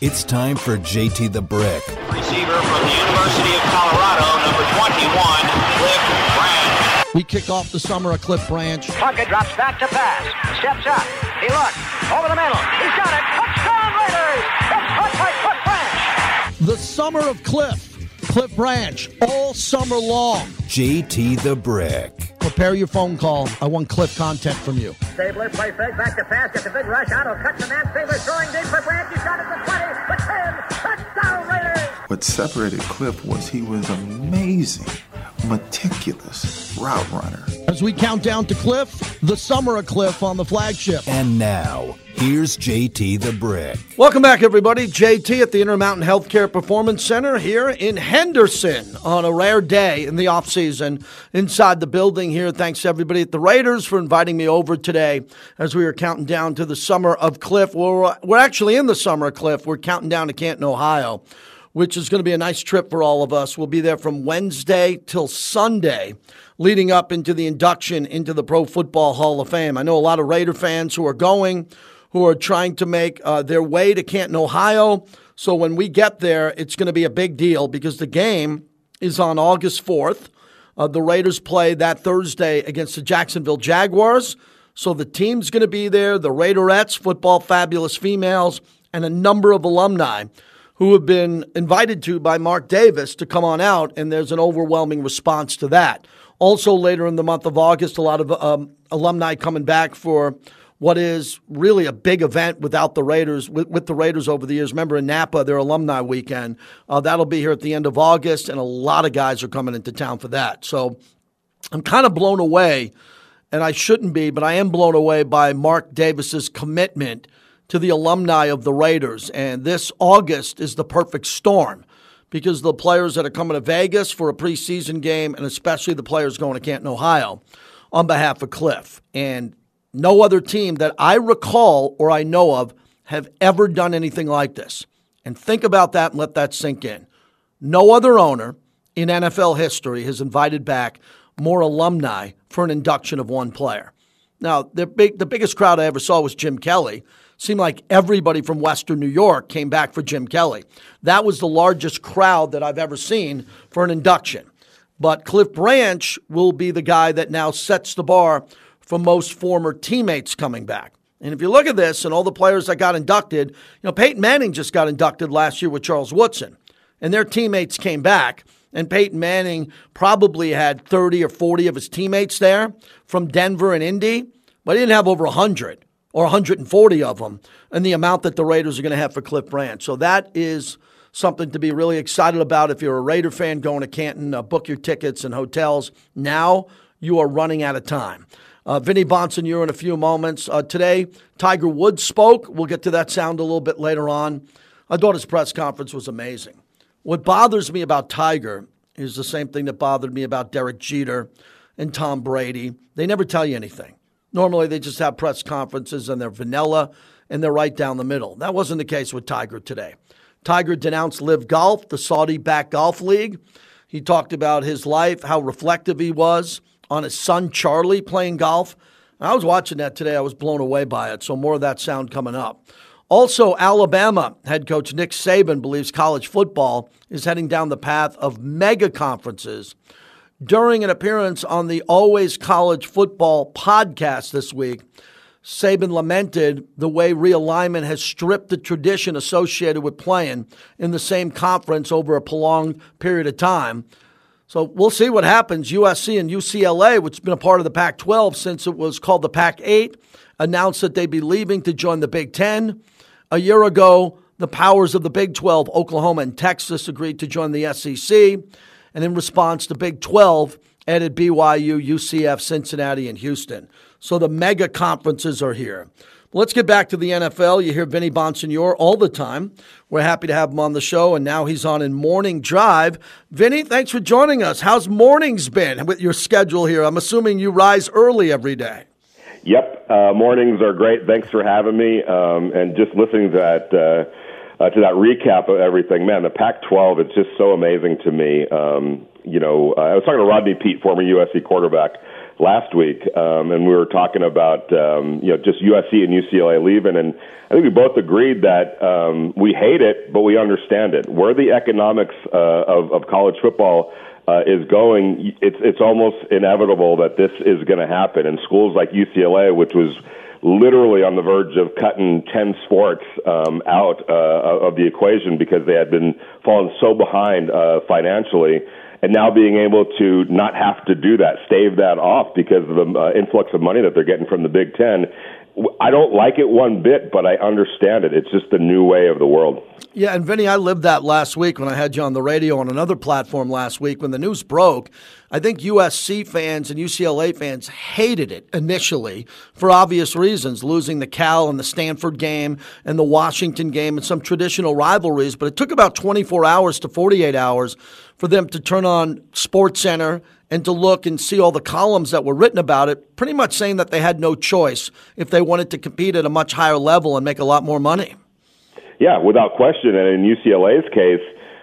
It's time for JT the Brick. Receiver from the University of Colorado, number 21, Cliff Branch. We kick off the summer of Cliff Branch. Plunkett drops back to pass. Steps up. He looks. Over the middle. He's got it. Touchdown Raiders! It's caught by Cliff Branch. The summer of Cliff. Cliff Branch, all summer long. JT the Brick. Prepare your phone call. I want Cliff content from you. Stabler plays fake back to pass. Gets a big rush. Otto cuts the man. Stabler throwing deep for Branch. He's got it to 20, the 10. Touchdown Raiders! What separated Cliff was he was amazing, meticulous route runner. As we count down to Cliff, the summer of Cliff on the flagship. And now, here's JT the Brick. Welcome back, everybody. JT at the Intermountain Healthcare Performance Center here in Henderson on a rare day in the off season inside the building here. Thanks to everybody at the Raiders for inviting me over today as we are counting down to the summer of Cliff. Well, we're, we're actually in the summer of Cliff. We're counting down to Canton, Ohio, which is going to be a nice trip for all of us. We'll be there from Wednesday till Sunday leading up into the induction into the Pro Football Hall of Fame. I know a lot of Raider fans who are going who are trying to make uh, their way to Canton, Ohio. So when we get there, it's going to be a big deal because the game is on August 4th. Uh, the Raiders play that Thursday against the Jacksonville Jaguars. So the team's going to be there, the Raiderettes, football fabulous females, and a number of alumni who have been invited to by Mark Davis to come on out, and there's an overwhelming response to that. Also, later in the month of August, a lot of um, alumni coming back for what is really a big event without the Raiders, with, with, the Raiders over the years. Remember in Napa, their alumni weekend. Uh, that'll be here at the end of August, and a lot of guys are coming into town for that. So I'm kind of blown away, and I shouldn't be, but I am blown away by Mark Davis's commitment to the alumni of the Raiders. And this August is the perfect storm because the players that are coming to Vegas for a preseason game, and especially the players going to Canton, Ohio, on behalf of Cliff. And no other team that I recall or I know of have ever done anything like this. And think about that and let that sink in. No other owner in NFL history has invited back more alumni for an induction of one player. Now, the, big, the biggest crowd I ever saw was Jim Kelly. Seemed like everybody from Western New York came back for Jim Kelly. That was the largest crowd that I've ever seen for an induction. But Cliff Branch will be the guy that now sets the bar for most former teammates coming back. And if you look at this and all the players that got inducted, you know, Peyton Manning just got inducted last year with Charles Woodson, and their teammates came back. And Peyton Manning probably had 30 or 40 of his teammates there from Denver and Indy, but he didn't have over 100 or 140 of them and the amount that the Raiders are going to have for Cliff Branch. So that is something to be really excited about if you're a Raider fan going to Canton. Uh, book your tickets and hotels. Now you are running out of time. Uh, Vinny Bonsignore in a few moments. Uh, today, Tiger Woods spoke. We'll get to that sound a little bit later on. I thought his press conference was amazing. What bothers me about Tiger is the same thing that bothered me about Derek Jeter and Tom Brady. They never tell you anything. Normally, they just have press conferences and they're vanilla and they're right down the middle. That wasn't the case with Tiger today. Tiger denounced LIV Golf, the Saudi backed golf league. He talked about his life, how reflective he was on his son Charlie playing golf. I was watching that today. I was blown away by it. So more of that sound coming up. Also, Alabama head coach Nick Saban believes college football is heading down the path of mega conferences. During an appearance on the Always College Football podcast this week, Saban lamented the way realignment has stripped the tradition associated with playing in the same conference over a prolonged period of time. So we'll see what happens. USC and UCLA, which has been a part of the Pac 12 since it was called the Pac 8, announced that they'd be leaving to join the Big Ten. A year ago, the powers of the Big 12, Oklahoma and Texas, agreed to join the SEC. And in response, the Big 12 added BYU, UCF, Cincinnati, and Houston. So the mega conferences are here. Let's get back to the NFL. You hear Vinny Bonsignore all the time. We're happy to have him on the show, and now he's on in Morning Drive. Vinny, thanks for joining us. How's mornings been with your schedule here? I'm assuming you rise early every day. Yep, uh, mornings are great. Thanks for having me, um, and just listening to that uh, uh, to that recap of everything. Man, the Pac-12 it's just so amazing to me. Um, you know, uh, I was talking to Rodney Peete, former USC quarterback last week, um, and we were talking about um, you know just USC and UCLA leaving, and I think we both agreed that um, we hate it, but we understand it. Where the economics uh, of, of college football uh, is going, it's it's almost inevitable that this is going to happen. And schools like UCLA, which was literally on the verge of cutting 10 sports um, out uh, of the equation because they had been falling so behind uh, financially and now being able to not have to do that, stave that off because of the uh, influx of money that they're getting from the Big Ten. I don't like it one bit, but I understand it. It's just the new way of the world. Yeah, and Vinny, I lived that last week when I had you on the radio on another platform last week when the news broke. I think USC fans and UCLA fans hated it initially for obvious reasons, losing the Cal and the Stanford game and the Washington game and some traditional rivalries. But it took about 24 hours to 48 hours for them to turn on Sports Center and to look and see all the columns that were written about it, pretty much saying that they had no choice if they wanted to compete at a much higher level and make a lot more money. Yeah, without question. And in UCLA's case,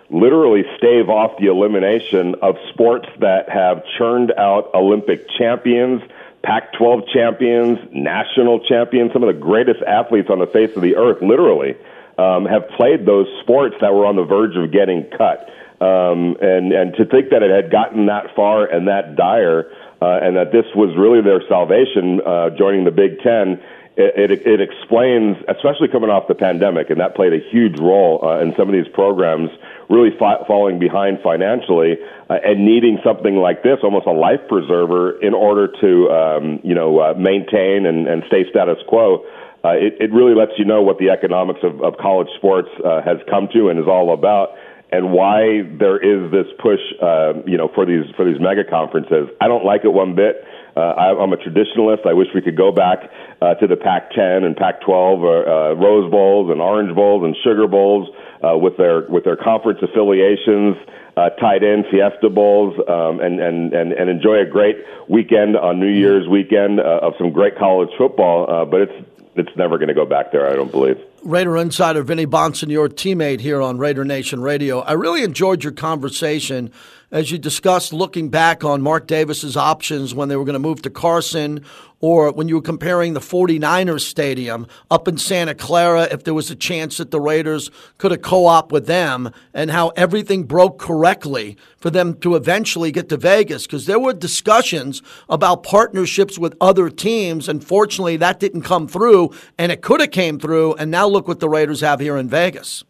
literally stave off the elimination of sports that have churned out Olympic champions, Pac 12 champions, national champions, some of the greatest athletes on the face of the earth, literally, um, have played those sports that were on the verge of getting cut. Um, and and to think that it had gotten that far and that dire, uh, and that this was really their salvation, uh, joining the Big Ten. It, it, it explains, especially coming off the pandemic, and that played a huge role uh, in some of these programs really fa- falling behind financially uh, and needing something like this, almost a life preserver, in order to um, you know uh, maintain and, and stay status quo. Uh, it, it really lets you know what the economics of, of college sports uh, has come to and is all about and why there is this push, uh, you know, for these for these mega conferences. I don't like it one bit. Uh, I, I'm a traditionalist. I wish we could go back uh, to the Pac-10 and Pac-12 or uh, Rose Bowls and Orange Bowls and Sugar Bowls uh, with their with their conference affiliations. Uh, tied in Fiesta Bowls um, and, and, and, and enjoy a great weekend on New Year's weekend uh, of some great college football. Uh, but it's it's never going to go back there, I don't believe. Raider insider Vinny Bonson, your teammate here on Raider Nation Radio. I really enjoyed your conversation as you discussed looking back on Mark Davis's options when they were going to move to Carson or when you were comparing the 49ers stadium up in Santa Clara, if there was a chance that the Raiders could have co op with them, and how everything broke correctly for them to eventually get to Vegas. Because there were discussions about partnerships with other teams, and fortunately that didn't come through, and it could have came through, and now look what the Raiders have here in Vegas.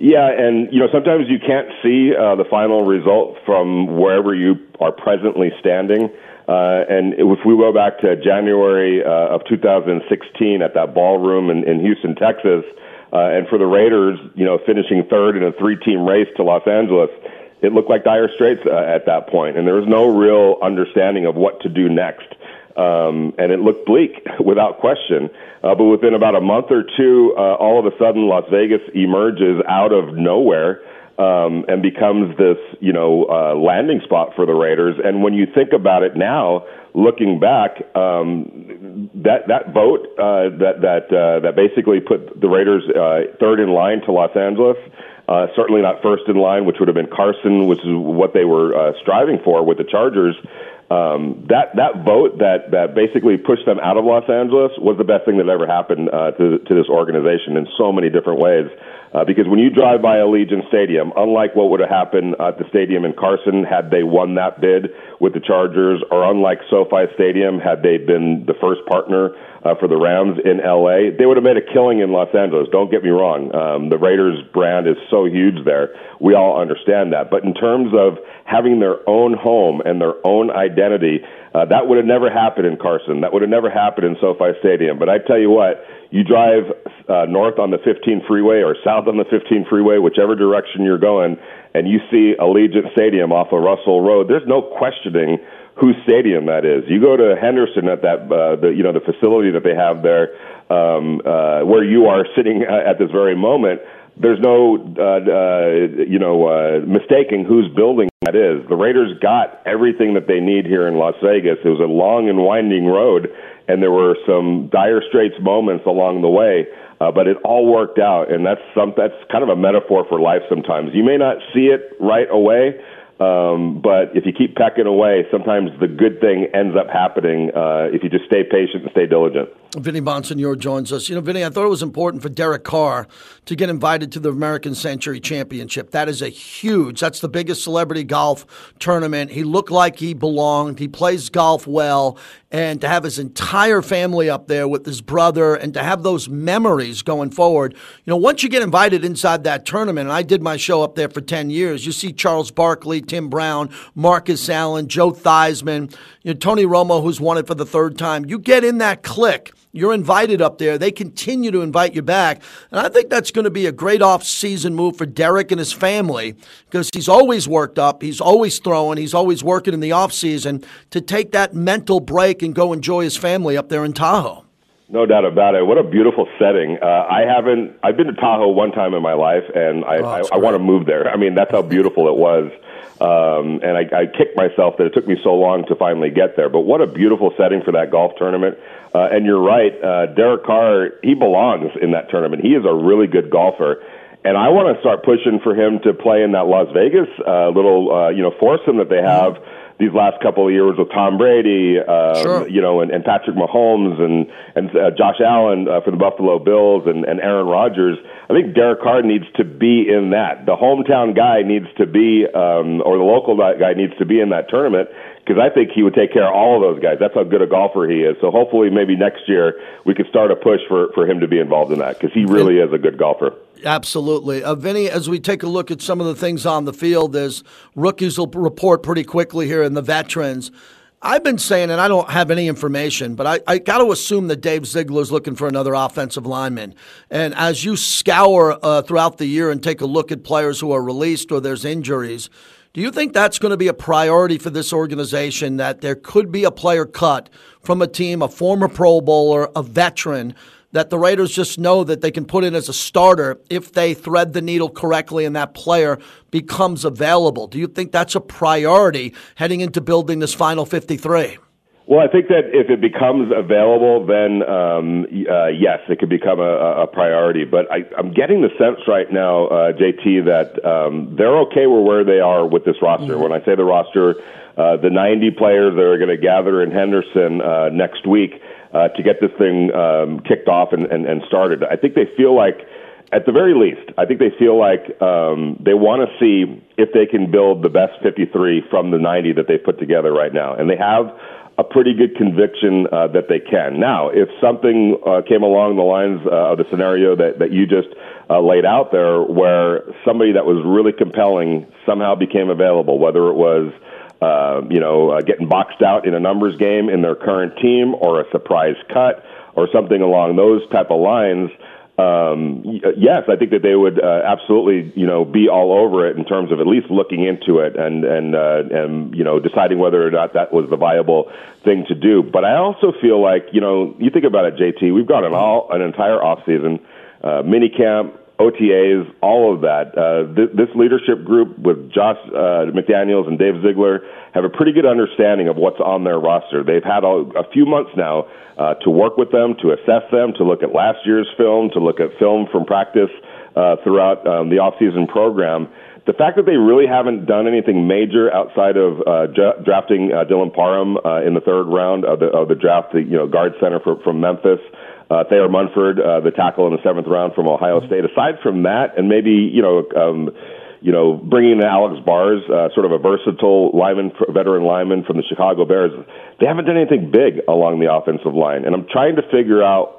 Yeah, and you know sometimes you can't see uh, the final result from wherever you are presently standing. Uh, and if we go back to January uh, of 2016 at that ballroom in, in Houston, Texas, uh, and for the Raiders, you know, finishing third in a three-team race to Los Angeles, it looked like dire straits uh, at that point, and there was no real understanding of what to do next. Um, and it looked bleak without question. Uh, but within about a month or two, uh, all of a sudden, Las Vegas emerges out of nowhere um, and becomes this, you know, uh, landing spot for the Raiders. And when you think about it now, looking back, um, that that vote uh, that that uh, that basically put the Raiders uh, third in line to Los Angeles. Uh, certainly not first in line, which would have been Carson, which is what they were uh, striving for with the Chargers um, that that vote that that basically pushed them out of Los Angeles was the best thing that ever happened uh, to to this organization in so many different ways. Uh, because when you drive by Allegiant Stadium, unlike what would have happened at the stadium in Carson had they won that bid with the Chargers, or unlike SoFi Stadium had they been the first partner uh, for the Rams in LA, they would have made a killing in Los Angeles. Don't get me wrong. Um, the Raiders brand is so huge there. We all understand that. But in terms of having their own home and their own identity, uh, that would have never happened in Carson. That would have never happened in SoFi Stadium. But I tell you what, you drive uh, north on the 15 freeway or south on the 15 freeway, whichever direction you're going, and you see Allegiant Stadium off of Russell Road, there's no questioning whose stadium that is. You go to Henderson at that, uh, the you know the facility that they have there, um, uh, where you are sitting at this very moment. There's no, uh, uh, you know, uh, mistaking whose building that is. The Raiders got everything that they need here in Las Vegas. It was a long and winding road, and there were some dire straits moments along the way. Uh, but it all worked out, and that's some that's kind of a metaphor for life. Sometimes you may not see it right away, Um, but if you keep pecking away, sometimes the good thing ends up happening uh, if you just stay patient and stay diligent. Vinny Bonsignore joins us. You know, Vinny, I thought it was important for Derek Carr to get invited to the American Century Championship. That is a huge, that's the biggest celebrity golf tournament. He looked like he belonged. He plays golf well. And to have his entire family up there with his brother and to have those memories going forward. You know, once you get invited inside that tournament, and I did my show up there for 10 years, you see Charles Barkley, Tim Brown, Marcus Allen, Joe Theismann, you know, Tony Romo, who's won it for the third time. You get in that clique you're invited up there. They continue to invite you back. And I think that's going to be a great off-season move for Derek and his family because he's always worked up. He's always throwing. He's always working in the off-season to take that mental break and go enjoy his family up there in Tahoe. No doubt about it. What a beautiful setting. Uh, I haven't. I've been to Tahoe one time in my life, and I, Oh, I, I want to move there. I mean, that's how beautiful it was. Um, and I, I kicked myself that it took me so long to finally get there. But what a beautiful setting for that golf tournament. Uh, and you're right, uh, Derek Carr. He belongs in that tournament. He is a really good golfer. And I want to start pushing for him to play in that Las Vegas uh, little, uh, you know, foursome that they have these last couple of years with Tom Brady, um, Sure. you know, and, and Patrick Mahomes and and uh, Josh Allen uh, for the Buffalo Bills and, and Aaron Rodgers. I think Derek Carr needs to be in that. The hometown guy needs to be, um, or the local guy needs to be in that tournament because I think he would take care of all of those guys. That's how good a golfer he is. So hopefully, maybe next year we could start a push for for him to be involved in that because he really is a good golfer. Absolutely. Uh, Vinny, as we take a look at some of the things on the field, there's rookies will report pretty quickly here and the veterans. I've been saying, and I don't have any information, but I, I got to assume that Dave Ziegler's looking for another offensive lineman. And as you scour uh, throughout the year and take a look at players who are released or there's injuries, do you think that's going to be a priority for this organization that there could be a player cut from a team, a former Pro Bowler, a veteran, that the Raiders just know that they can put in as a starter if they thread the needle correctly and that player becomes available? Do you think that's a priority heading into building this final 53? Well, I think that if it becomes available, then um, uh, yes, it could become a, a priority. But I, I'm getting the sense right now, uh, JT, that um, they're okay with where they are with this roster. When I say the roster, uh, the 90 players that are going to gather in Henderson uh, next week uh, to get this thing um, kicked off and, and, and started. I think they feel like at the very least, I think they feel like um, they want to see if they can build the best 53 from the 90 that they put together right now, and they have a pretty good conviction uh, that they can. Now, if something uh, came along the lines uh, of the scenario that that you just uh, laid out there, where somebody that was really compelling somehow became available, whether it was uh, you know, uh, getting boxed out in a numbers game in their current team or a surprise cut or something along those type of lines. Um, yes, I think that they would uh, absolutely, you know, be all over it in terms of at least looking into it and and uh, and you know deciding whether or not that was the viable thing to do. But I also feel like, you know, you think about it, JT. We've got an all an entire off season, uh, mini camp, OTAs, all of that. Uh, th- this leadership group with Josh uh, McDaniels and Dave Ziegler have a pretty good understanding of what's on their roster. They've had a, a few months now uh, to work with them, to assess them, to look at last year's film, to look at film from practice uh, throughout um, the offseason program. The fact that they really haven't done anything major outside of uh, dra- drafting uh, Dylan Parham uh, in the third round of the, of the draft, the you know guard center for, from Memphis, Thayer Munford, uh, the tackle in the seventh round from Ohio State. Aside from that, and maybe you know, um, you know, bringing in Alex Bars, uh, sort of a versatile lineman, veteran lineman from the Chicago Bears, they haven't done anything big along the offensive line, and I'm trying to figure out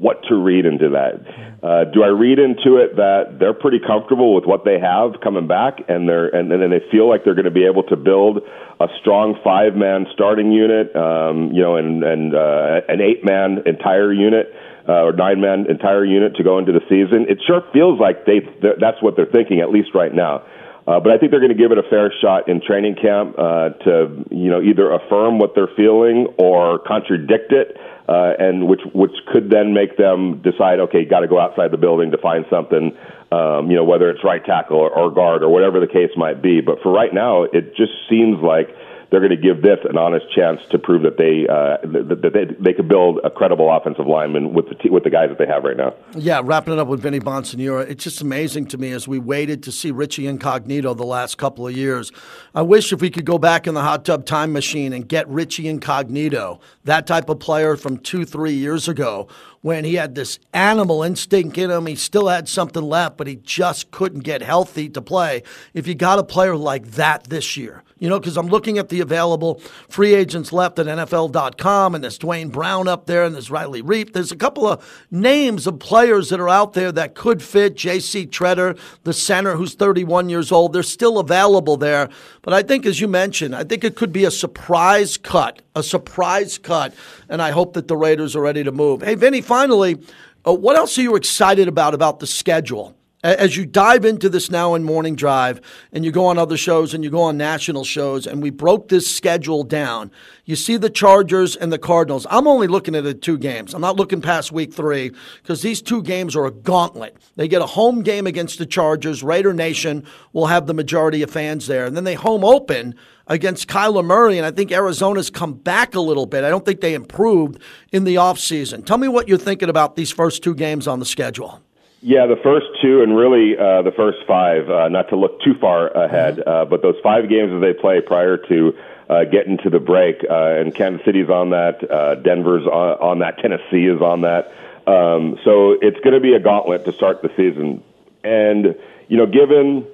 what to read into that. Uh, do I read into it that they're pretty comfortable with what they have coming back, and they're and, then they feel like they're going to be able to build a strong five man starting unit, um, you know, and and uh, an eight man entire unit. Uh, or nine man entire unit to go into the season. It sure feels like they that's what they're thinking at least right now. Uh, but I think they're going to give it a fair shot in training camp uh, to you know either affirm what they're feeling or contradict it, uh, and which which could then make them decide, okay, got to go outside the building to find something, um, you know, whether it's right tackle or, or guard or whatever the case might be. But for right now, it just seems like they're going to give this an honest chance to prove that they uh, that, they, they could build a credible offensive lineman with the t- with the guys that they have right now. Yeah, wrapping it up with Vinny Bonsignore, it's just amazing to me as we waited to see Richie Incognito the last couple of years. I wish if we could go back in the hot tub time machine and get Richie Incognito, that type of player from two, three years ago, when he had this animal instinct in him. He still had something left, but he just couldn't get healthy to play. If you got a player like that this year, you know, because I'm looking at the available free agents left at NFL.com, and there's Duane Brown up there, and there's Riley Reiff. There's a couple of names of players that are out there that could fit. J.C. Tretter, the center, who's 31 years old, they're still available there. But I think, as you mentioned, I think it could be a surprise cut, a surprise cut, and I hope that the Raiders are ready to move. Hey, Vinny, finally, uh, what else are you excited about about the schedule? As you dive into this now in morning drive and you go on other shows and you go on national shows and we broke this schedule down you see the chargers and the cardinals i'm only looking at the two games i'm not looking past week three because these two games are a gauntlet they get a home game against the chargers raider nation will have the majority of fans there and then they home open against Kyler Murray, and I think Arizona's come back a little bit. I don't think they improved in the offseason. Tell me what you're thinking about these first two games on the schedule. Yeah, the first two and really uh, the first five, uh, not to look too far ahead, mm-hmm. uh, but those five games that they play prior to uh, getting to the break, uh, and Kansas City's on that, uh, Denver's on, on that, Tennessee is on that. Um, so it's going to be a gauntlet to start the season. And, you know, given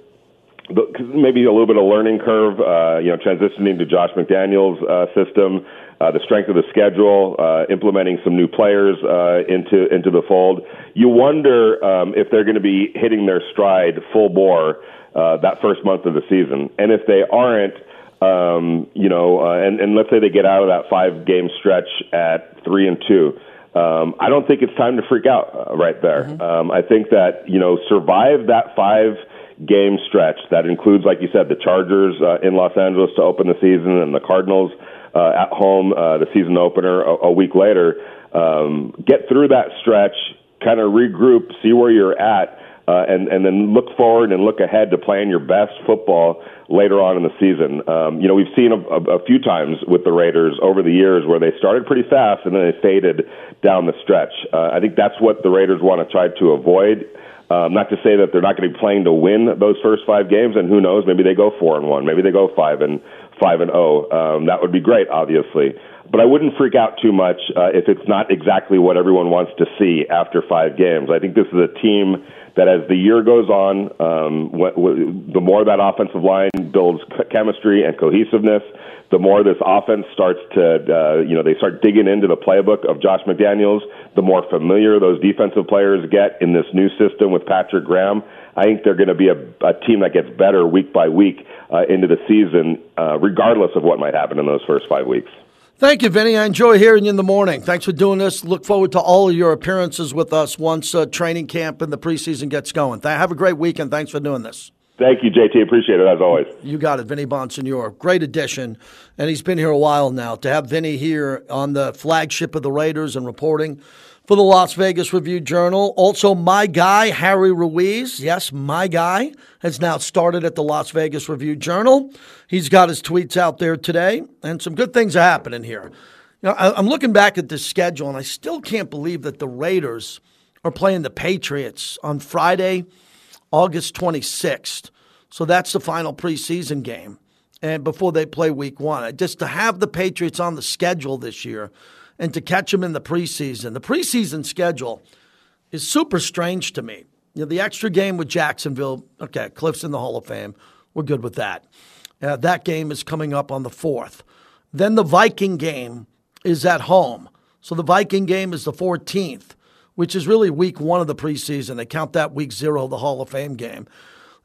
the, maybe a little bit of learning curve, uh, you know, transitioning to Josh McDaniels' uh, system, uh, the strength of the schedule, uh, implementing some new players uh, into into the fold. You wonder um, if they're going to be hitting their stride full bore uh, that first month of the season, and if they aren't, um, you know, uh, and, and let's say they get out of that five game stretch at three and two. Um, I don't think it's time to freak out uh, right there. Mm-hmm. Um, I think that you know survive that five game stretch that includes, like you said, the Chargers uh, in Los Angeles to open the season and the Cardinals uh, at home, uh, the season opener a, a week later. Um, get through that stretch, kind of regroup, see where you're at, uh, and and then look forward and look ahead to playing your best football later on in the season. Um, you know, we've seen a, a, a few times with the Raiders over the years where they started pretty fast and then they faded down the stretch. Uh, I think that's what the Raiders want to try to avoid. Um, not to say that they're not going to be playing to win those first five games, and who knows, maybe they go four and one, maybe they go five and five and zero. Oh. Um, that would be great, obviously, but I wouldn't freak out too much uh, if it's not exactly what everyone wants to see after five games. I think this is a team that, as the year goes on, um, w- w- the more that offensive line builds chemistry and cohesiveness, the more this offense starts to, uh, you know, they start digging into the playbook of Josh McDaniels, the more familiar those defensive players get in this new system with Patrick Graham. I think they're going to be a, a team that gets better week by week uh, into the season, uh, regardless of what might happen in those first five weeks. Thank you, Vinny. I enjoy hearing you in the morning. Thanks for doing this. Look forward to all of your appearances with us once uh, training camp and the preseason gets going. Have a great weekend. Thanks for doing this. Thank you, JT. Appreciate it as always. You got it, Vinny Bonsignore. Great addition, and he's been here a while now. To have Vinny here on the flagship of the Raiders and reporting for the Las Vegas Review Journal. Also, my guy, Harry Ruiz. Yes, my guy has now started at the Las Vegas Review Journal. He's got his tweets out there today, and some good things are happening here. You know, I'm looking back at this schedule, and I still can't believe that the Raiders are playing the Patriots on Friday – August 26th. So that's the final preseason game. And before they play week one, just to have the Patriots on the schedule this year and to catch them in the preseason. The preseason schedule is super strange to me. You know, the extra game with Jacksonville, okay, Cliff's in the Hall of Fame. We're good with that. Uh, that game is coming up on the 4th. Then the Viking game is at home. So the Viking game is the 14th which is really week one of the preseason. They count that week zero, the Hall of Fame game.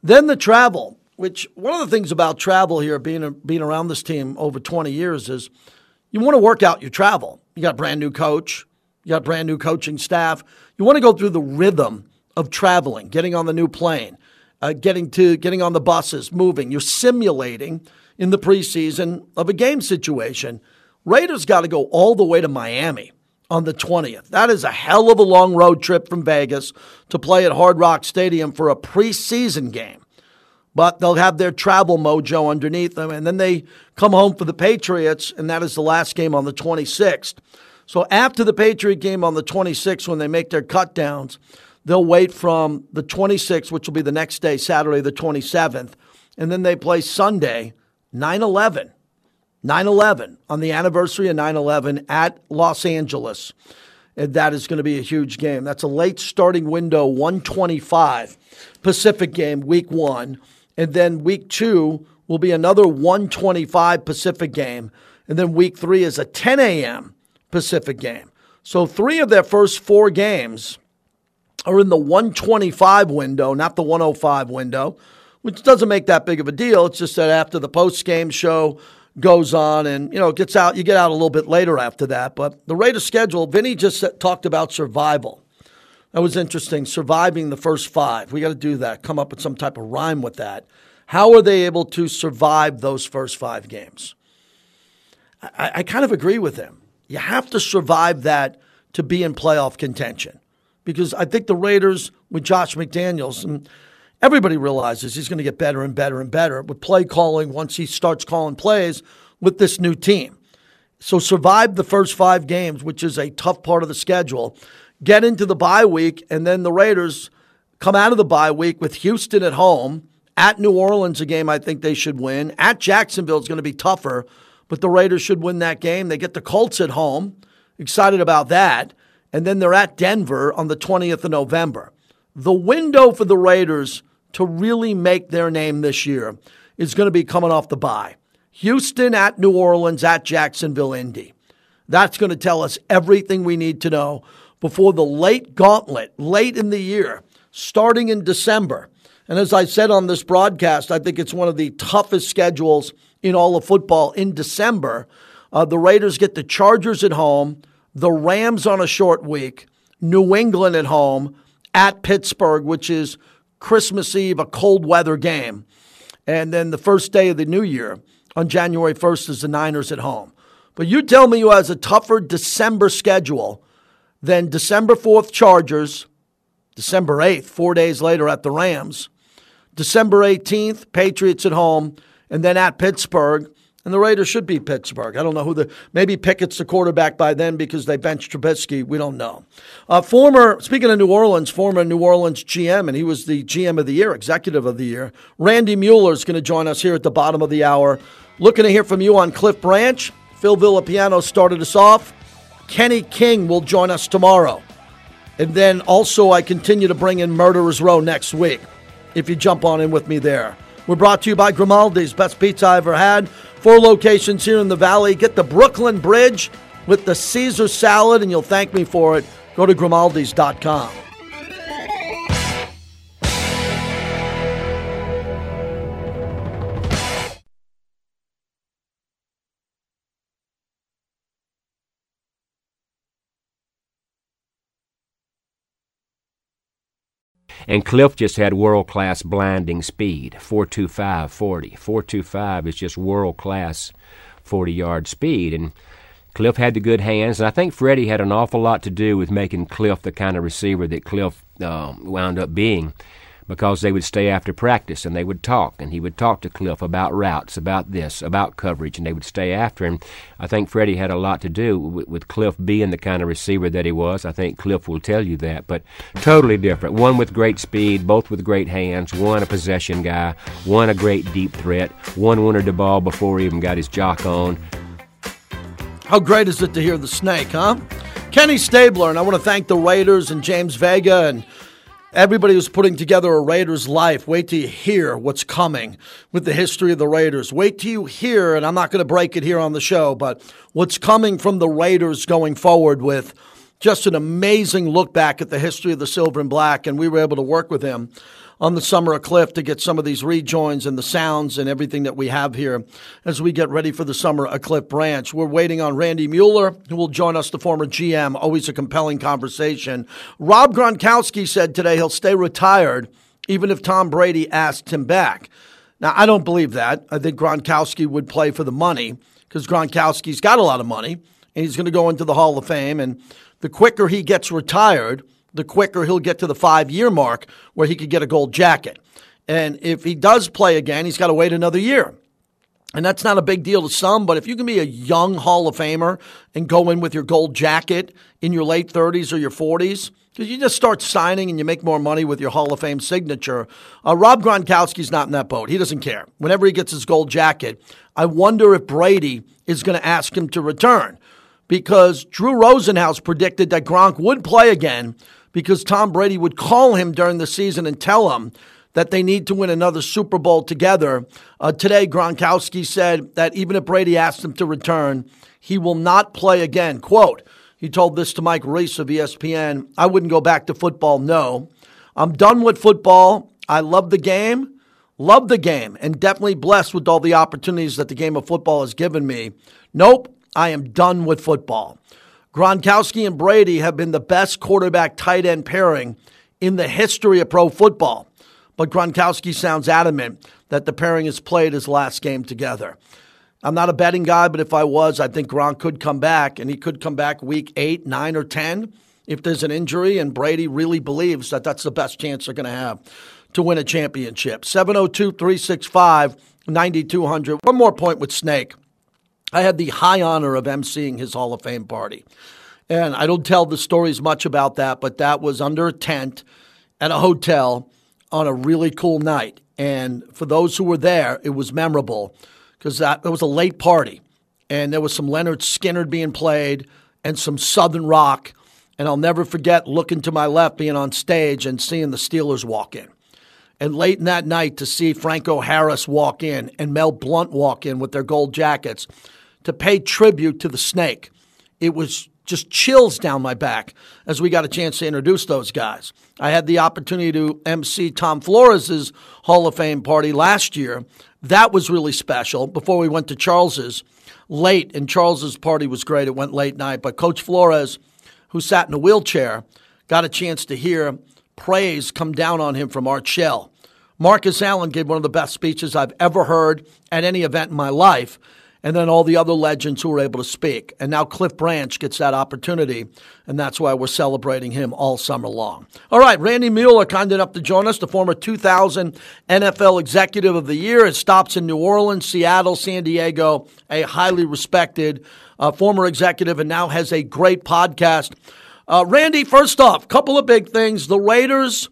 Then the travel, which one of the things about travel here, being, being around this team over 20 years, is you want to work out your travel. You got a brand new coach, you got brand new coaching staff. You want to go through the rhythm of traveling, getting on the new plane, uh, getting to getting on the buses, moving. You're simulating in the preseason of a game situation. Raiders got to go all the way to Miami on the 20th. That is a hell of a long road trip from Vegas to play at Hard Rock Stadium for a preseason game. But they'll have their travel mojo underneath them. And then they come home for the Patriots, and that is the last game on the 26th. So after the Patriot game on the 26th, when they make their cut downs, they'll wait from the 26th, which will be the next day, Saturday the 27th, and then they play Sunday, 9 11. 9 11 on the anniversary of 9 11 at Los Angeles. And that is going to be a huge game. That's a late starting window, 125 Pacific game, week one. And then week two will be another 125 Pacific game. And then week three is a 10 a.m. Pacific game. So three of their first four games are in the 125 window, not the 105 window, which doesn't make that big of a deal. It's just that after the post game show goes on and, you know, it gets out, you get out a little bit later after that. But the Raiders schedule, Vinny just talked about survival. That was interesting. Surviving the first five. We got to do that. Come up with some type of rhyme with that. How are they able to survive those first five games? I, I kind of agree with him. You have to survive that to be in playoff contention. Because I think the Raiders with Josh McDaniels, and everybody realizes he's going to get better and better and better with play calling once he starts calling plays with this new team. So survive the first five games, which is a tough part of the schedule. Get into the bye week, and then the Raiders come out of the bye week with Houston at home. At New Orleans, a game I think they should win. At Jacksonville is going to be tougher, but the Raiders should win that game. They get the Colts at home. Excited about that. And then they're at Denver on the 20th of November. The window for the Raiders to really make their name this year is going to be coming off the bye. Houston at New Orleans at Jacksonville, Indy. That's going to tell us everything we need to know before the late gauntlet, late in the year, starting in December. And as I said on this broadcast, I think it's one of the toughest schedules in all of football in December. Uh, the Raiders get the Chargers at home, the Rams on a short week, New England at home, at Pittsburgh, which is Christmas Eve, a cold weather game. And then the first day of the new year on January 1st is the Niners at home. But you tell me who has a tougher December schedule than December 4th Chargers, December 8th, four days later at the Rams, December 18th, Patriots at home, and then at Pittsburgh. And the Raiders should be Pittsburgh. I don't know who the maybe Pickett's the quarterback by then because they benched Trubisky. We don't know. Uh, former speaking of New Orleans, former New Orleans GM, and he was the GM of the year, executive of the year. Randy Mueller is going to join us here at the bottom of the hour. Looking to hear from you on Cliff Branch. Phil Villapiano started us off. Kenny King will join us tomorrow. And then also, I continue to bring in Murderers Row next week if you jump on in with me there. We're brought to you by Grimaldi's, best pizza I ever had. Four locations here in the Valley. Get the Brooklyn Bridge with the Caesar salad, and you'll thank me for it. Go to grimaldis.com. And Cliff just had world class blinding speed 425 40. 425 is just world class 40 yard speed. And Cliff had the good hands, and I think Freddie had an awful lot to do with making Cliff the kind of receiver that Cliff uh, wound up being because they would stay after practice and they would talk and he would talk to Cliff about routes, about this, about coverage, and they would stay after him. I think Freddie had a lot to do with, with Cliff being the kind of receiver that he was. I think Cliff will tell you that, but totally different. One with great speed, both with great hands, one a possession guy, one a great deep threat, one wanted the ball before he even got his jock on. How great is it to hear the snake, huh? Kenny Stabler, and I want to thank the Raiders and James Vega and Everybody was putting together a Raiders life. Wait till you hear what's coming with the history of the Raiders. Wait till you hear, and I'm not going to break it here on the show, but what's coming from the Raiders going forward with just an amazing look back at the history of the Silver and Black. And we were able to work with him on the Summer of Cliff to get some of these rejoins and the sounds and everything that we have here as we get ready for the Summer Cliff branch. We're waiting on Randy Mueller, who will join us, the former GM. Always a compelling conversation. Rob Gronkowski said today he'll stay retired even if Tom Brady asked him back. Now, I don't believe that. I think Gronkowski would play for the money because Gronkowski's got a lot of money and he's going to go into the Hall of Fame. And the quicker he gets retired, the quicker he'll get to the five year mark where he could get a gold jacket. And if he does play again, he's got to wait another year. And that's not a big deal to some, but if you can be a young Hall of Famer and go in with your gold jacket in your late 30s or your 40s, because you just start signing and you make more money with your Hall of Fame signature. Uh, Rob Gronkowski's not in that boat. He doesn't care. Whenever he gets his gold jacket, I wonder if Brady is going to ask him to return because Drew Rosenhaus predicted that Gronk would play again because Tom Brady would call him during the season and tell him that they need to win another Super Bowl together. Uh, today, Gronkowski said that even if Brady asked him to return, he will not play again. Quote, he told this to Mike Reiss of ESPN I wouldn't go back to football, no. I'm done with football. I love the game, love the game, and definitely blessed with all the opportunities that the game of football has given me. Nope, I am done with football. Gronkowski and Brady have been the best quarterback tight end pairing in the history of pro football but Gronkowski sounds adamant that the pairing has played his last game together. I'm not a betting guy, but if I was, I think Gronk could come back, and he could come back week eight, nine, or 10 if there's an injury, and Brady really believes that that's the best chance they're going to have to win a championship. 702 365 9200. One more point with Snake. I had the high honor of emceeing his Hall of Fame party. And I don't tell the stories much about that, but that was under a tent at a hotel on a really cool night. And for those who were there, it was memorable because that, that was a late party. And there was some Lynyrd Skynyrd being played and some Southern rock. And I'll never forget looking to my left, being on stage and seeing the Steelers walk in. And late in that night, to see Franco Harris walk in and Mel Blount walk in with their gold jackets to pay tribute to the snake. It was just chills down my back as we got a chance to introduce those guys. I had the opportunity to MC Tom Flores's Hall of Fame party last year. That was really special before we went to Charles's late, and Charles's party was great. It went late night, but Coach Flores, who sat in a wheelchair, got a chance to hear praise come down on him from Art Shell. Marcus Allen gave one of the best speeches I've ever heard at any event in my life and then all the other legends who were able to speak. And now Cliff Branch gets that opportunity, and that's why we're celebrating him all summer long. All right, Randy Mueller, kind enough to join us, the former 2000 NFL Executive of the Year. It stops in New Orleans, Seattle, San Diego, a highly respected uh, former executive, and now has a great podcast. Uh, Randy, first off, couple of big things. The Raiders –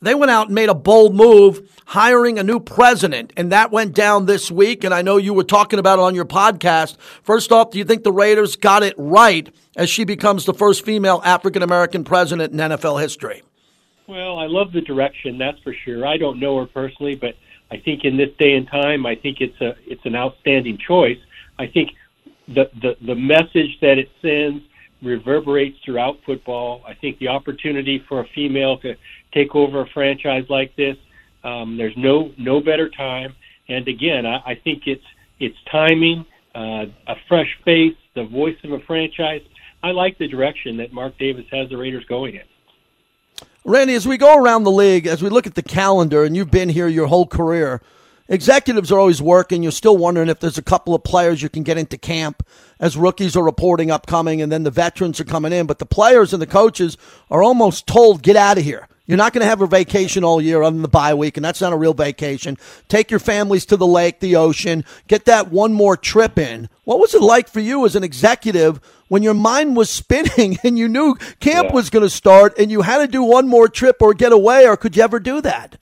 they went out and made a bold move hiring a new president, and that went down this week. And I know you were talking about it on your podcast. First off, do you think the Raiders got it right as she becomes the first female African American president in NFL history? Well, I love the direction, that's for sure. I don't know her personally, but I think in this day and time, I think it's a it's an outstanding choice. I think the the, the message that it sends reverberates throughout football. I think the opportunity for a female to take over a franchise like this. Um, there's no no better time. And again, I, I think it's it's timing, uh, a fresh face, the voice of a franchise. I like the direction that Mark Davis has the Raiders going in. Randy, as we go around the league, as we look at the calendar, and you've been here your whole career, executives are always working. You're still wondering if there's a couple of players you can get into camp as rookies are reporting upcoming, and then the veterans are coming in. But the players and the coaches are almost told, get out of here. You're not going to have a vacation all year other than the bye week, and that's not a real vacation. Take your families to the lake, the ocean, get that one more trip in. What was it like for you as an executive when your mind was spinning and you knew camp yeah. was going to start and you had to do one more trip or get away, or could you ever do that?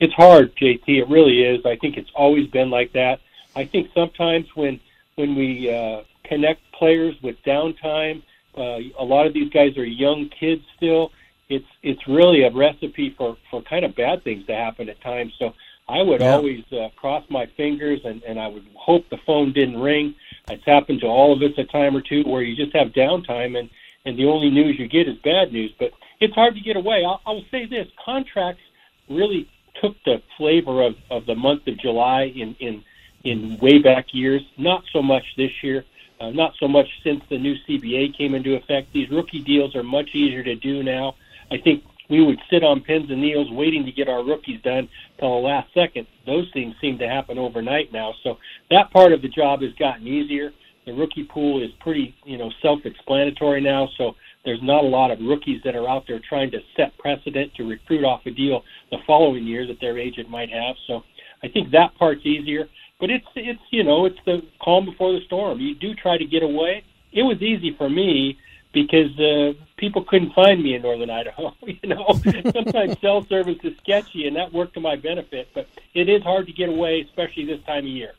It's hard, JT. It really is. I think it's always been like that. I think sometimes when when we uh, connect players with downtime, uh, a lot of these guys are young kids still it's it's really a recipe for for kind of bad things to happen at times. So I would yeah. always uh, cross my fingers and and I would hope the phone didn't ring. It's happened to all of us a time or two where you just have downtime and and the only news you get is bad news. But it's hard to get away. I'll, I'll say this: contracts really took the flavor of of the month of July in in in way back years. Not so much this year. Uh, not so much since the new CBA came into effect. These rookie deals are much easier to do now. I think we would sit on pins and needles waiting to get our rookies done till the last second. Those things seem to happen overnight now. So that part of the job has gotten easier. The rookie pool is pretty, you know, self-explanatory now. So There's not a lot of rookies that are out there trying to set precedent to recruit off a deal the following year that their agent might have. So I think that part's easier. But it's it's you know it's the calm before the storm. You do try to get away. It was easy for me because uh, people couldn't find me in northern Idaho. You know, sometimes cell service is sketchy, and that worked to my benefit. But it is hard to get away, especially this time of year.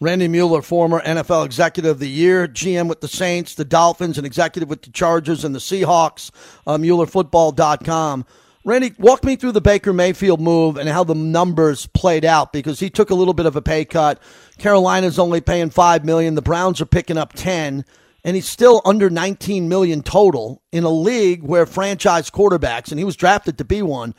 Randy Mueller, former NFL Executive of the Year, GM with the Saints, the Dolphins, and executive with the Chargers and the Seahawks. Uh, MuellerFootball.com. Randy, walk me through the Baker Mayfield move and how the numbers played out because he took a little bit of a pay cut. Carolina's only paying five million. The Browns are picking up ten, and he's still under 19 million total in a league where franchise quarterbacks, and he was drafted to be one,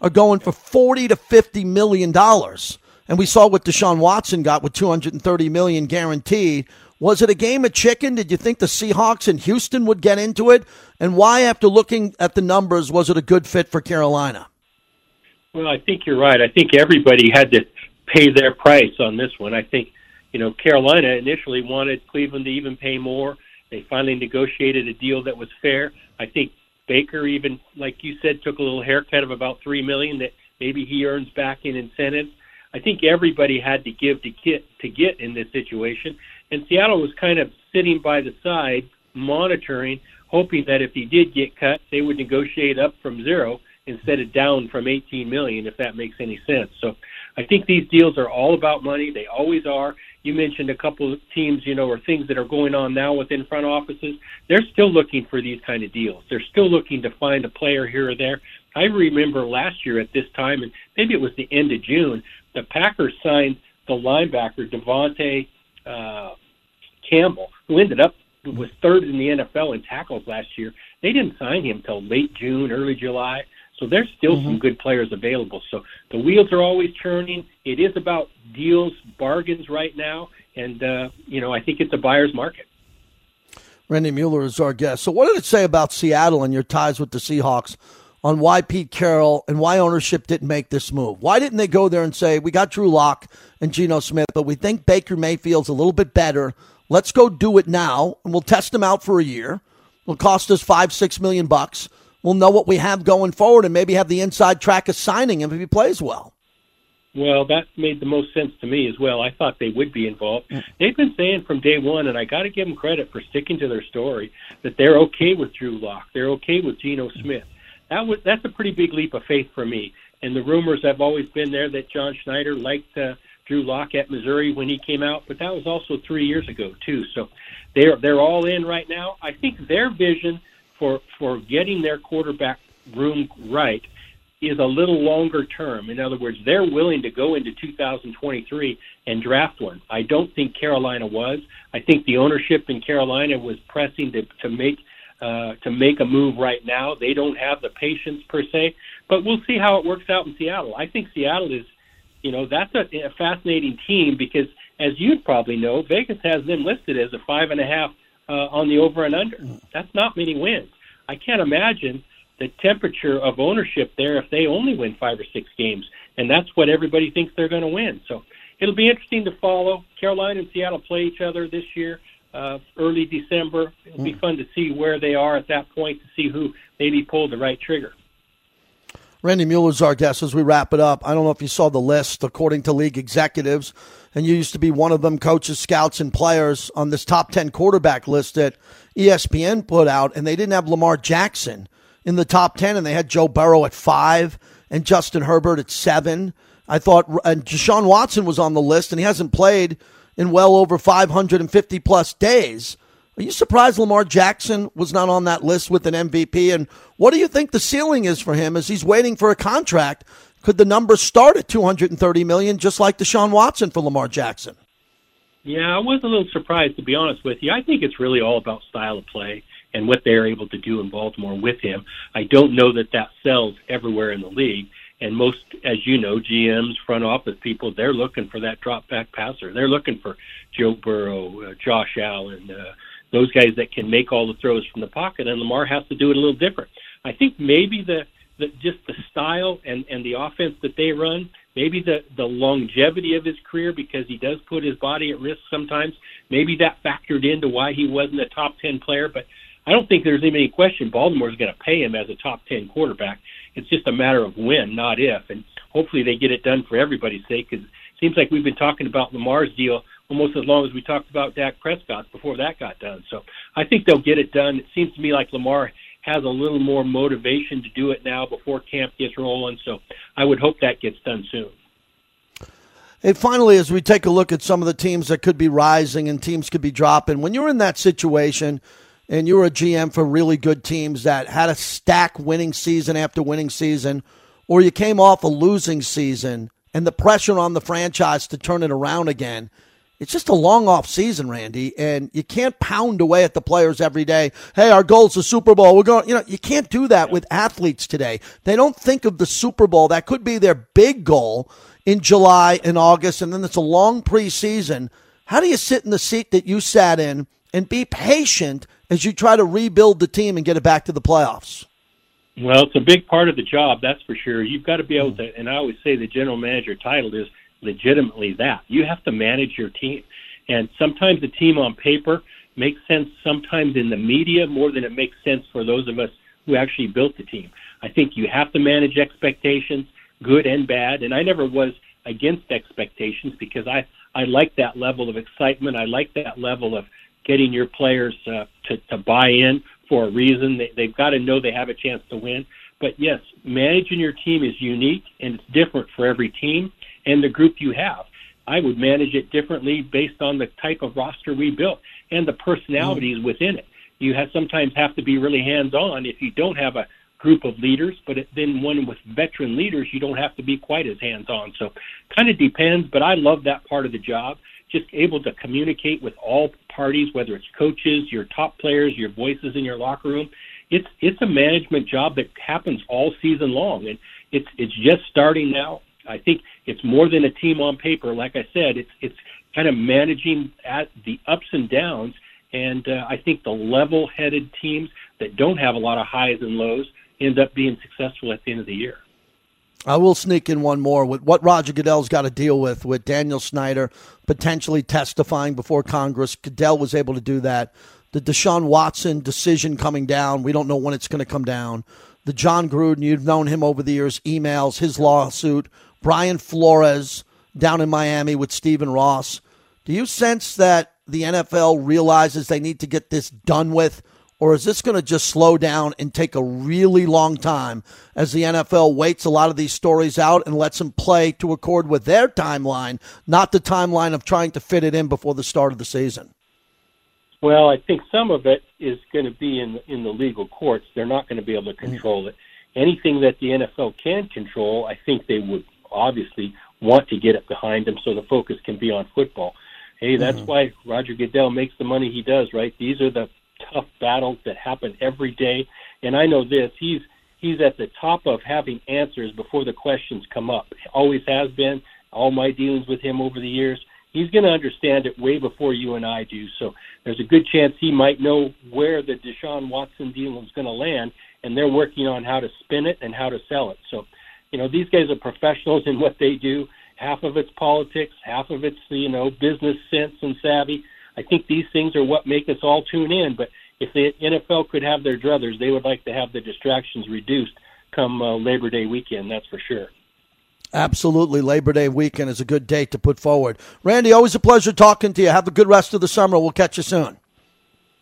are going for 40 to 50 million dollars. And we saw what Deshaun Watson got with 230 million guaranteed. Was it a game of chicken? Did you think the Seahawks in Houston would get into it? And why, after looking at the numbers, was it a good fit for Carolina? Well, I think you're right. I think everybody had to pay their price on this one. I think, you know, Carolina initially wanted Cleveland to even pay more. They finally negotiated a deal that was fair. I think Baker even, like you said, took a little haircut of about three million that maybe he earns back in incentives. I think everybody had to give to get to get in this situation, and Seattle was kind of sitting by the side, monitoring, hoping that if he did get cut, they would negotiate up from zero instead of down from 18 million, if that makes any sense. So, I think these deals are all about money. They always are. You mentioned a couple of teams, you know, or things that are going on now within front offices. They're still looking for these kind of deals. They're still looking to find a player here or there. I remember last year at this time, and maybe it was the end of June, the Packers signed the linebacker De'Vondre uh, Campbell, who ended up was third in the NFL in tackles last year. They didn't sign him till late June, early July. So there's still mm-hmm. some good players available. So the wheels are always turning. It is about deals, bargains right now, and uh, you know I think it's a buyer's market. Randy Mueller is our guest. So what did it say about Seattle and your ties with the Seahawks on why Pete Carroll and why ownership didn't make this move? Why didn't they go there and say we got Drew Lock and Geno Smith, but we think Baker Mayfield's a little bit better. Let's go do it now, and we'll test him out for a year. It'll cost us five, six million bucks we'll know what we have going forward and maybe have the inside track of signing him if he plays well. Well, that made the most sense to me as well. I thought they would be involved. They've been saying from day one, and I got to give them credit for sticking to their story, that they're okay with Drew Lock. They're okay with Geno Smith. That was that's a pretty big leap of faith for me. And the rumors have always been there that John Schneider liked uh, Drew Lock at Missouri when he came out, but that was also three years ago too. So they're they're all in right now. I think their vision for for getting their quarterback room right is a little longer term. In other words, they're willing to go into 2023 and draft one. I don't think Carolina was. I think the ownership in Carolina was pressing to to make uh, to make a move right now. They don't have the patience per se, but we'll see how it works out in Seattle. I think Seattle is, you know, that's a, a fascinating team because, as you'd probably know, Vegas has them listed as a five and a half uh, on the over and under. That's not many wins. I can't imagine the temperature of ownership there if they only win five or six games, and that's what everybody thinks they're going to win. So it'll be interesting to follow. Carolina and Seattle play each other this year, uh, early December. It'll be fun to see where they are at that point to see who maybe pulled the right trigger. Randy Mueller's our guest as we wrap it up. I don't know if you saw the list according to league executives, and you used to be one of them, coaches, scouts, and players on this top 10 quarterback list that ESPN put out, and they didn't have Lamar Jackson in the top 10, and they had Joe Burrow at five and Justin Herbert at seven. I thought, uh, and Deshaun Watson was on the list, and he hasn't played in well over 550 plus days. Are you surprised Lamar Jackson was not on that list with an MVP? And what do you think the ceiling is for him as he's waiting for a contract? Could the number start at 230 million, just like Deshaun Watson for Lamar Jackson? Yeah, I was a little surprised to be honest with you. I think it's really all about style of play and what they're able to do in Baltimore with him. I don't know that that sells everywhere in the league. And most, as you know, GMs, front office people, they're looking for that drop back passer. They're looking for Joe Burrow, uh, Josh Allen, uh, those guys that can make all the throws from the pocket, and Lamar has to do it a little different. I think maybe the, the just the style and and the offense that they run, maybe the the longevity of his career because he does put his body at risk sometimes. Maybe that factored into why he wasn't a top ten player, but I don't think there's any question Baltimore's going to pay him as a top ten quarterback. It's just a matter of when, not if. And hopefully they get it done for everybody's sake. Because it seems like we've been talking about Lamar's deal almost as long as we talked about Dak Prescott before that got done. So I think they'll get it done. It seems to me like Lamar has a little more motivation to do it now before camp gets rolling. So I would hope that gets done soon. And finally, as we take a look at some of the teams that could be rising and teams could be dropping, when you're in that situation and you're a GM for really good teams that had a stack winning season after winning season, or you came off a losing season and the pressure on the franchise to turn it around again, it's just a long off season, Randy, and you can't pound away at the players every day. Hey, our goal's the Super Bowl. We're going, you know, you can't do that with athletes today. They don't think of the Super Bowl. That could be their big goal in July and August, and then it's a long preseason. How do you sit in the seat that you sat in and be patient as you try to rebuild the team and get it back to the playoffs? Well, it's a big part of the job, that's for sure. You've got to be able to, and I always say the general manager title is legitimately that. You have to manage your team. And sometimes the team on paper makes sense sometimes in the media more than it makes sense for those of us who actually built the team. I think you have to manage expectations, good and bad. And I never was against expectations because I, I like that level of excitement. I like that level of getting your players uh, to, to buy in for a reason. They, they've got to know they have a chance to win. But yes, managing your team is unique and it's different for every team and the group you have. I would manage it differently based on the type of roster we built and the personalities mm-hmm. within it. You have sometimes have to be really hands on if you don't have a group of leaders, but it, then one with veteran leaders, you don't have to be quite as hands on. So, kind of depends. But I love that part of the job. Just able to communicate with all parties, whether it's coaches, your top players, your voices in your locker room. It's it's a management job that happens all season long, and it's it's just starting now. I think it's more than a team on paper. Like I said, it's it's kind of managing at the ups and downs. And uh, I think the level-headed teams that don't have a lot of highs and lows end up being successful at the end of the year. I will sneak in one more with what Roger Goodell's got to deal with with Daniel Snyder potentially testifying before Congress. Goodell was able to do that. The Deshaun Watson decision coming down. We don't know when it's going to come down. The Jon Gruden, you've known him over the years, emails, his lawsuit. Brian Flores down in Miami with Stephen Ross. Do you sense that the NFL realizes they need to get this done with? Or is this going to just slow down and take a really long time as the NFL waits a lot of these stories out and lets them play to accord with their timeline, not the timeline of trying to fit it in before the start of the season? Well, I think some of it is going to be in in the legal courts. They're not going to be able to control it. Anything that the NFL can control, I think they would obviously want to get it behind them so the focus can be on football. Hey, that's mm-hmm. why Roger Goodell makes the money he does, right? These are the tough battles that happen every day. And I know this, he's he's at the top of having answers before the questions come up. Always has been. All my dealings with him over the years, he's going to understand it way before you and I do. So there's a good chance he might know where the Deshaun Watson deal is going to land, and they're working on how to spin it and how to sell it. So you know, these guys are professionals in what they do. Half of it's politics, half of it's you know business sense and savvy. I think these things are what make us all tune in. But if the NFL could have their druthers, they would like to have the distractions reduced come uh, Labor Day weekend. That's for sure. Absolutely. Labor Day weekend is a good date to put forward. Randy, always a pleasure talking to you. Have a good rest of the summer. We'll catch you soon.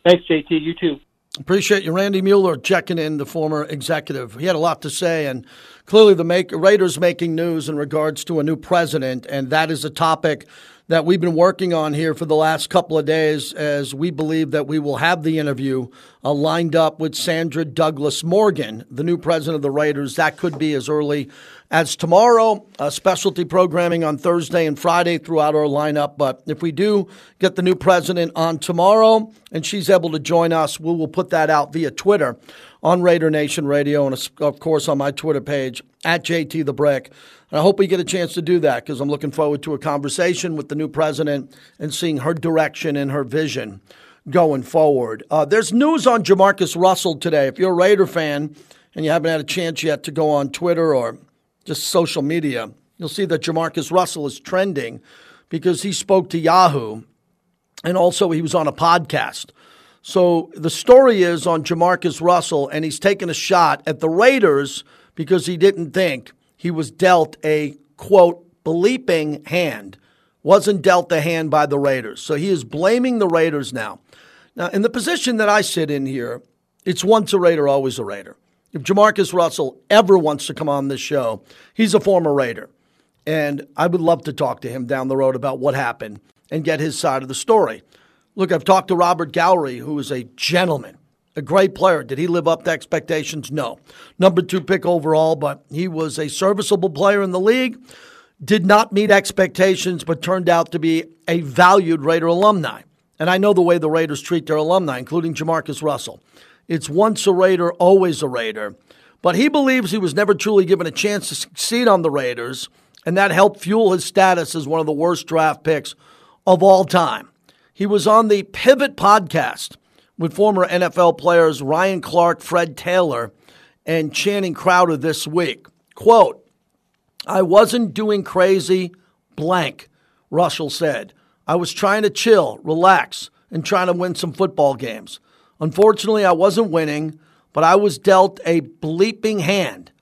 Thanks, JT. You too. Appreciate you, Randy Mueller, checking in, the former executive. He had a lot to say, and clearly the make, Raiders making news in regards to a new president, and that is a topic that we've been working on here for the last couple of days as we believe that we will have the interview uh, lined up with Sandra Douglas Morgan, the new president of the Raiders. That could be as early as tomorrow, uh, specialty programming on Thursday and Friday throughout our lineup. But if we do get the new president on tomorrow and she's able to join us, we will put that out via Twitter on Raider Nation Radio and, of course, on my Twitter page at JT the Brick. And I hope we get a chance to do that because I'm looking forward to a conversation with the new president and seeing her direction and her vision going forward. Uh, there's news on Jamarcus Russell today. If you're a Raider fan and you haven't had a chance yet to go on Twitter or just social media, you'll see that Jamarcus Russell is trending because he spoke to Yahoo and also he was on a podcast. So the story is on Jamarcus Russell, and he's taking a shot at the Raiders because he didn't think he was dealt a quote bleeping hand. Wasn't dealt the hand by the Raiders. So he is blaming the Raiders now. Now, in the position that I sit in here, it's once a Raider, always a Raider. If Jamarcus Russell ever wants to come on this show, he's a former Raider. And I would love to talk to him down the road about what happened and get his side of the story. Look, I've talked to Robert Gallery, who is a gentleman, a great player. Did he live up to expectations? No. Number two pick overall, but he was a serviceable player in the league. Did not meet expectations, but turned out to be a valued Raider alumni. And I know the way the Raiders treat their alumni, including Jamarcus Russell. It's once a Raider, always a Raider. But he believes he was never truly given a chance to succeed on the Raiders, and that helped fuel his status as one of the worst draft picks of all time. He was on the Pivot podcast with former NFL players Ryan Clark, Fred Taylor, and Channing Crowder this week. Quote, I wasn't doing crazy, blank, Russell said. I was trying to chill, relax, and trying to win some football games. Unfortunately, I wasn't winning, but I was dealt a bleeping hand.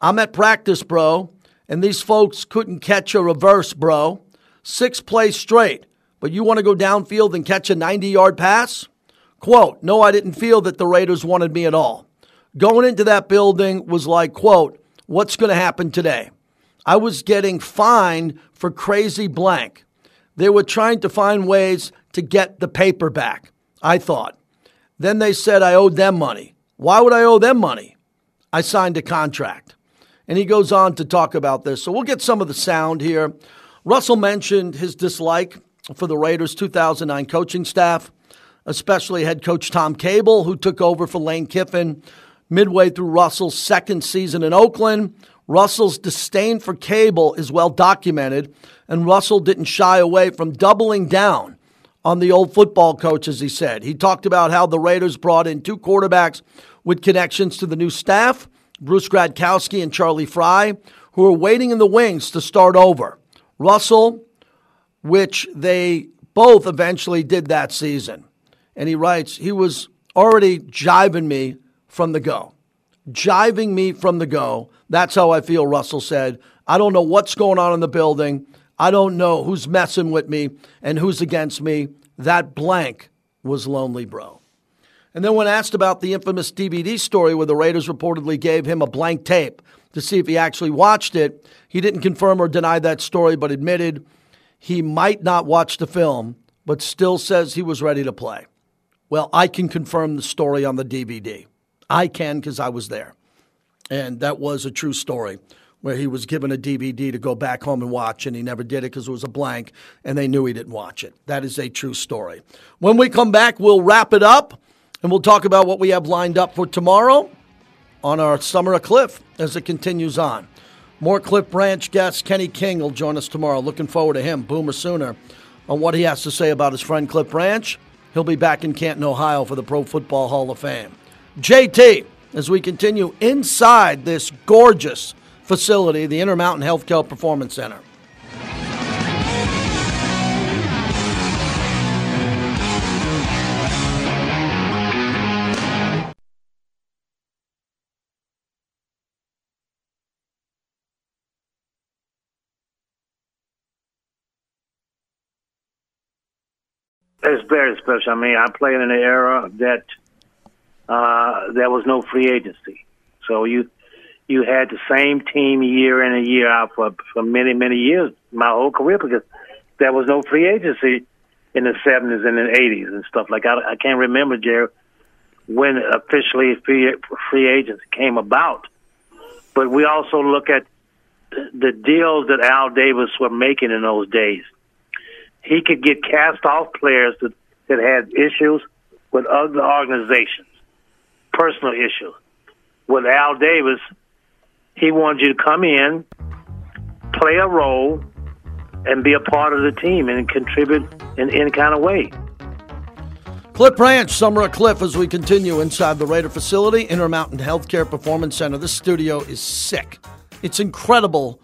I'm at practice, bro, and these folks couldn't catch a reverse, bro. Six plays straight but you want to go downfield and catch a 90 yard pass? Quote, no, I didn't feel that the Raiders wanted me at all. Going into that building was like, quote, what's going to happen today? I was getting fined for crazy blank. They were trying to find ways to get the paper back, I thought. Then they said I owed them money. Why would I owe them money? I signed a contract. And he goes on to talk about this. So we'll get some of the sound here. Russell mentioned his dislike for the Raiders 2009 coaching staff, especially head coach Tom Cable, who took over for Lane Kiffin midway through Russell's second season in Oakland. Russell's disdain for Cable is well documented, and Russell didn't shy away from doubling down on the old football coach, as he said. He talked about how the Raiders brought in two quarterbacks with connections to the new staff, Bruce Gradkowski and Charlie Frye, who are waiting in the wings to start over. Russell which they both eventually did that season. And he writes, he was already jiving me from the go. Jiving me from the go. That's how I feel, Russell said. I don't know what's going on in the building. I don't know who's messing with me and who's against me. That blank was lonely, bro. And then, when asked about the infamous DVD story where the Raiders reportedly gave him a blank tape to see if he actually watched it, he didn't confirm or deny that story, but admitted he might not watch the film, but still says he was ready to play. Well, I can confirm the story on the DVD. I can because I was there. And that was a true story where he was given a DVD to go back home and watch, and he never did it because it was a blank, and they knew he didn't watch it. That is a true story. When we come back, we'll wrap it up, and we'll talk about what we have lined up for tomorrow on our Summer of Cliff as it continues on. More Cliff Branch guest Kenny King will join us tomorrow. Looking forward to him, Boomer Sooner, on what he has to say about his friend Cliff Branch. He'll be back in Canton, Ohio for the Pro Football Hall of Fame. JT, as we continue inside this gorgeous facility, the Intermountain Healthcare Performance Center. It's very special. I mean, I played in an era that uh, there was no free agency, so you you had the same team year in and year out for for many many years, my whole career, because there was no free agency in the seventies and the eighties and stuff like. I, I can't remember, Jerry, when officially free free agents came about, but we also look at the deals that Al Davis were making in those days he could get cast off players that, that had issues with other organizations, personal issues. With Al Davis, he wanted you to come in, play a role, and be a part of the team and contribute in any kind of way. Cliff Branch, Summer of Cliff, as we continue inside the Raider facility, Intermountain Healthcare Performance Center. This studio is sick. It's incredible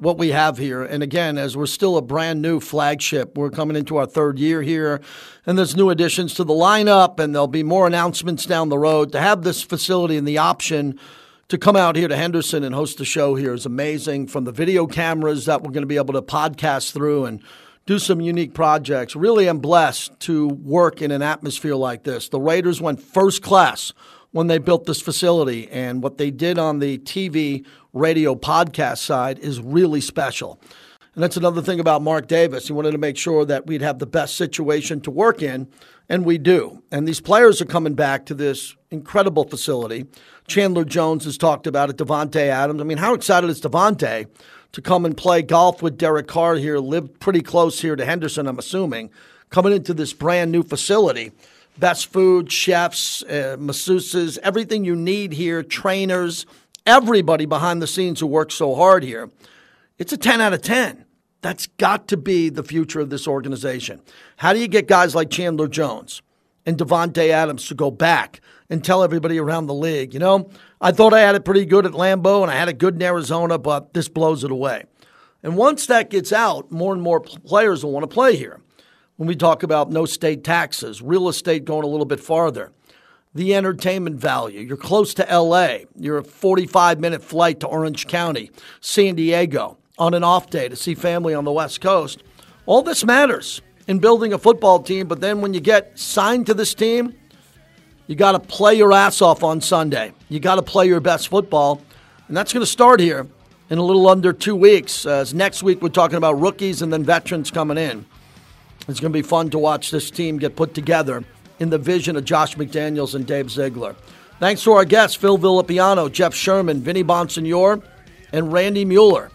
what we have here. And again, as we're still a brand new flagship, we're coming into our third year here, and there's new additions to the lineup, and there'll be more announcements down the road. To have this facility and the option to come out here to Henderson and host the show here is amazing. From the video cameras that we're going to be able to podcast through and do some unique projects. Really I'm blessed to work in an atmosphere like this. The Raiders went first class when they built this facility, and what they did on the TV, radio, podcast side is really special. And that's another thing about Mark Davis. He wanted to make sure that we'd have the best situation to work in, and we do. And these players are coming back to this incredible facility. Chandler Jones has talked about it, Davante Adams. I mean, how excited is Davante to come and play golf with Derek Carr here, live pretty close here to Henderson, I'm assuming, coming into this brand new facility best food, chefs, uh, masseuses, everything you need here, trainers, everybody behind the scenes who works so hard here. It's a 10 out of 10. That's got to be the future of this organization. How do you get guys like Chandler Jones and Davante Adams to go back and tell everybody around the league, you know, I thought I had it pretty good at Lambeau and I had it good in Arizona, but this blows it away. And once that gets out, more and more players will want to play here when we talk about no state taxes, real estate going a little bit farther, the entertainment value. You're close to LA. You're a 45 minute flight to Orange County, San Diego on an off day to see family on the West Coast. All this matters in building a football team, but then when you get signed to this team, you got to play your ass off on Sunday. You got to play your best football, and that's going to start here in a little under two weeks. As next week, we're talking about rookies and then veterans coming in. It's going to be fun to watch this team get put together in the vision of Josh McDaniels and Dave Ziegler. Thanks to our guests, Phil Villapiano, Jeff Sherman, Vinny Bonsignore, and Randy Mueller.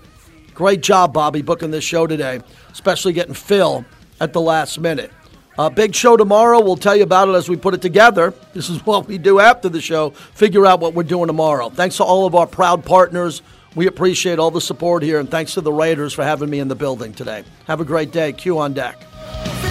Great job, Bobby, booking this show today, especially getting Phil at the last minute. Uh, big show tomorrow. We'll tell you about it as we put it together. This is what we do after the show, figure out what we're doing tomorrow. Thanks to all of our proud partners. We appreciate all the support here, and thanks to the Raiders for having me in the building today. Have a great day. Q on deck. Yeah.